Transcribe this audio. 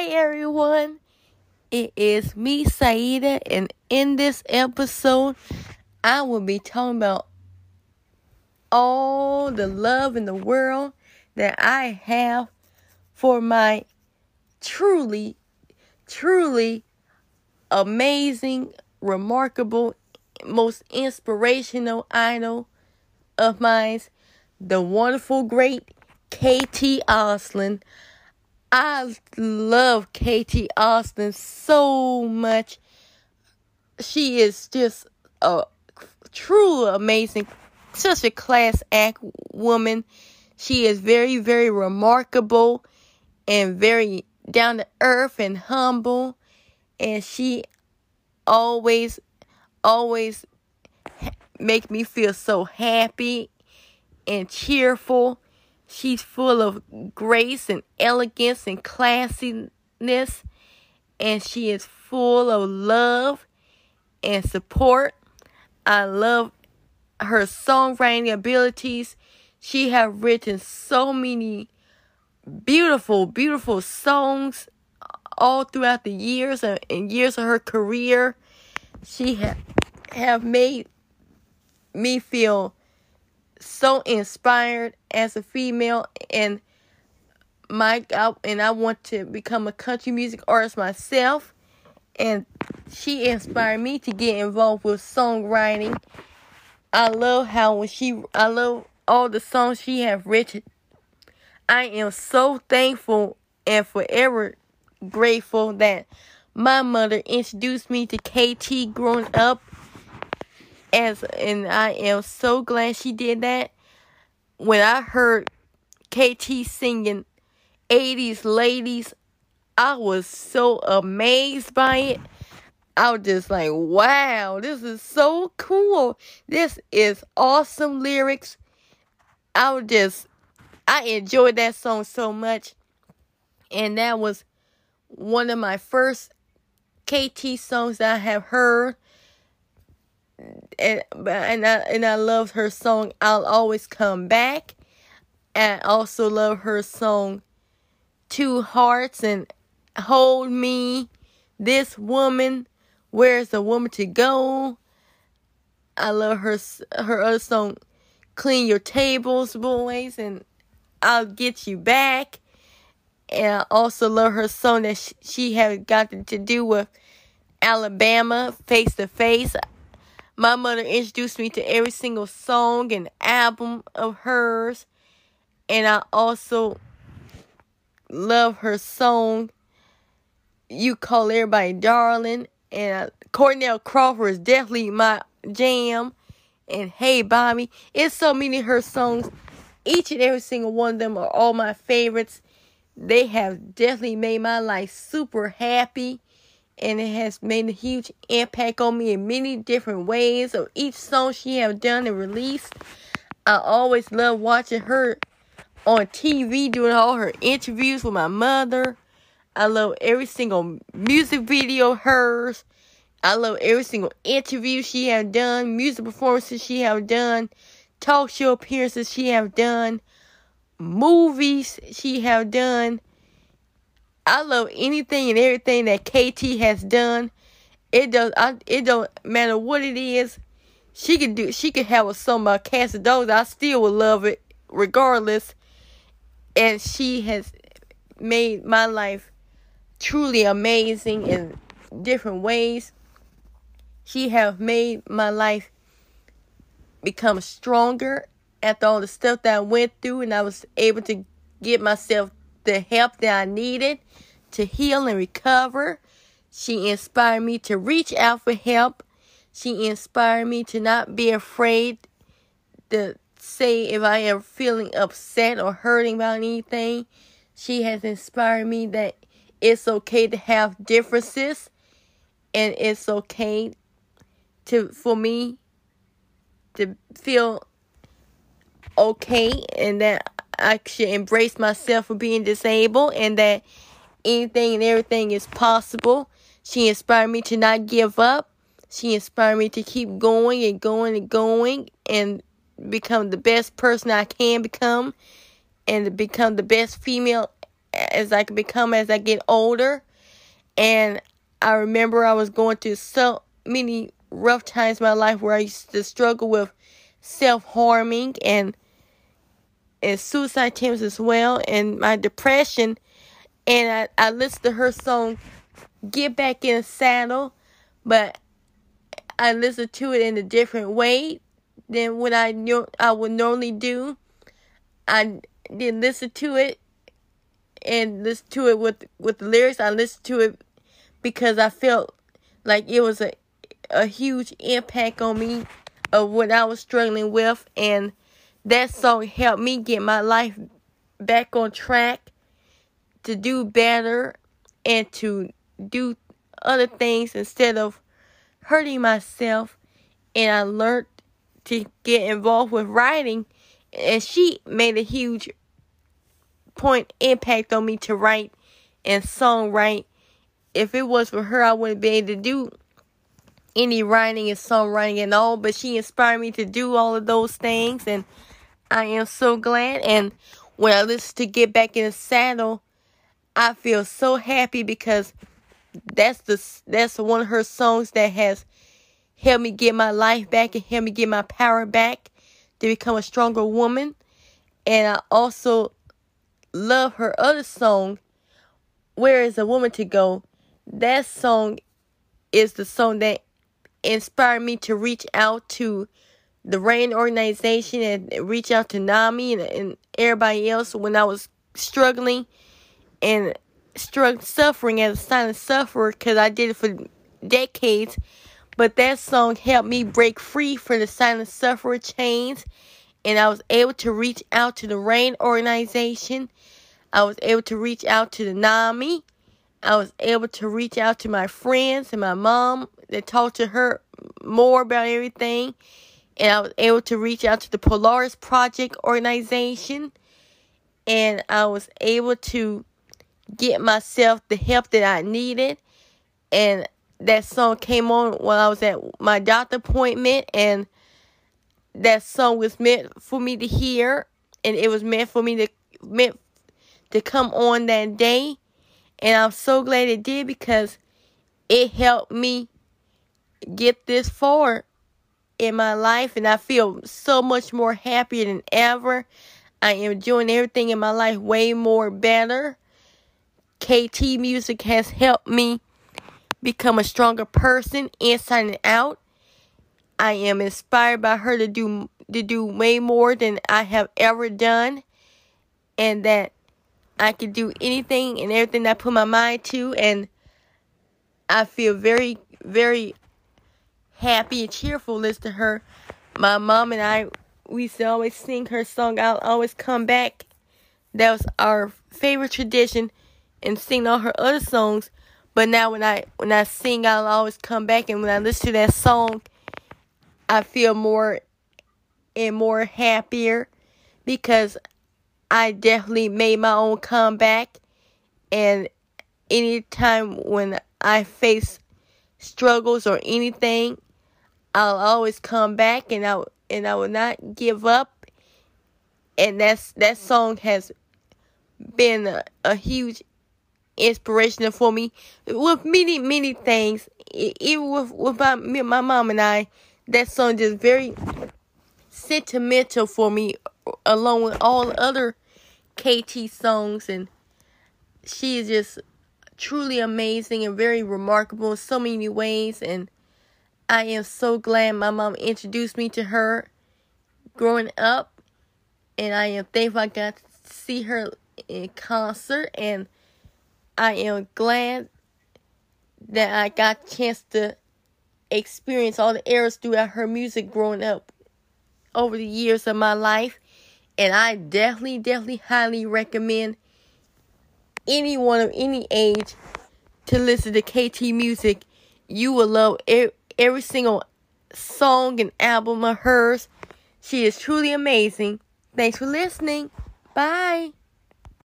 Hi everyone, it is me, Saida, and in this episode, I will be talking about all the love in the world that I have for my truly, truly amazing, remarkable, most inspirational idol of mine, the wonderful, great KT Oslin. I love KT Oslin so much. She is just a truly amazing, such a class act woman. She is very, very remarkable and very down to earth and humble. And she always, always make me feel so happy and cheerful She's full of grace and elegance and classiness, and she is full of love and support. I love her songwriting abilities. She has written so many beautiful, beautiful songs all throughout the years and years of her career. She have have made me feel so inspired as a female and my and I want to become a country music artist myself and she inspired me to get involved with songwriting. I love how when she I love all the songs she have written. I am so thankful and forever grateful that my mother introduced me to KT growing up as and I am so glad she did that. When I heard KT singing 80s ladies, I was so amazed by it. I was just like, wow, this is so cool. This is awesome lyrics. I was just, I enjoyed that song so much. And that was one of my first KT songs that I have heard and and I and I love her song I'll always come back. And I also love her song Two Hearts and Hold Me. This woman, where's the woman to go? I love her her other song Clean Your Tables, Boys and I'll Get You Back. And I also love her song that she, she had got to do with Alabama, Face to Face. My mother introduced me to every single song and album of hers. And I also love her song, You Call Everybody Darling. And Cornell Crawford is definitely my jam. And Hey Bobby. It's so many of her songs. Each and every single one of them are all my favorites. They have definitely made my life super happy and it has made a huge impact on me in many different ways of each song she have done and released. I always love watching her on TV doing all her interviews with my mother. I love every single music video hers. I love every single interview she have done, music performances she have done, talk show appearances she have done, movies she have done I love anything and everything that KT has done. It does. I, it don't matter what it is. She could do. She could have a song about Casadose. I still would love it regardless. And she has made my life truly amazing in different ways. She have made my life become stronger after all the stuff that I went through, and I was able to get myself the help that I needed to heal and recover. She inspired me to reach out for help. She inspired me to not be afraid to say if I am feeling upset or hurting about anything. She has inspired me that it's okay to have differences and it's okay to for me to feel okay and that I should embrace myself for being disabled and that anything and everything is possible. She inspired me to not give up. She inspired me to keep going and going and going and become the best person I can become and become the best female as I can become as I get older. And I remember I was going through so many rough times in my life where I used to struggle with self harming and and suicide attempts as well and my depression and I, I listened to her song Get Back in the Saddle but I listened to it in a different way than what I knew I would normally do. I didn't listen to it and listen to it with with the lyrics. I listened to it because I felt like it was a a huge impact on me of what I was struggling with and that song helped me get my life back on track to do better and to do other things instead of hurting myself and I learned to get involved with writing and she made a huge point impact on me to write and songwrite. If it was for her I wouldn't be able to do any writing and songwriting and all, but she inspired me to do all of those things and I am so glad and when I listen to Get Back in the Saddle, I feel so happy because that's the that's one of her songs that has helped me get my life back and helped me get my power back to become a stronger woman. And I also love her other song, Where is a Woman to Go? That song is the song that inspired me to reach out to the RAINN organization and reach out to NAMI and, and everybody else when I was struggling and struck suffering as a silent sufferer because I did it for decades. But that song helped me break free from the silent sufferer chains. And I was able to reach out to the RAINN organization. I was able to reach out to the NAMI. I was able to reach out to my friends and my mom that talked to her more about everything. And I was able to reach out to the Polaris Project organization. And I was able to get myself the help that I needed. And that song came on while I was at my doctor appointment and that song was meant for me to hear and it was meant for me to meant to come on that day and I'm so glad it did because it helped me get this far in my life and I feel so much more happier than ever. I am doing everything in my life way more better. KT music has helped me become a stronger person inside and out. I am inspired by her to do to do way more than I have ever done and that I can do anything and everything I put my mind to and I feel very very happy and cheerful listening to her. My mom and I we used to always sing her song I'll always come back. That was our favorite tradition and sing all her other songs. But now when I when I sing, I'll always come back, and when I listen to that song, I feel more and more happier because I definitely made my own comeback. And anytime when I face struggles or anything, I'll always come back, and I and I will not give up. And that's that song has been a, a huge inspirational for me with many, many things. Even with, with my, my mom and I, that song is very sentimental for me, along with all other KT songs. And she is just truly amazing and very remarkable in so many ways. And I am so glad my mom introduced me to her growing up. And I am thankful I got to see her in concert and I am glad that I got a chance to experience all the eras throughout her music growing up over the years of my life. And I definitely, definitely highly recommend anyone of any age to listen to KT music. You will love every, every single song and album of hers. She is truly amazing. Thanks for listening. Bye.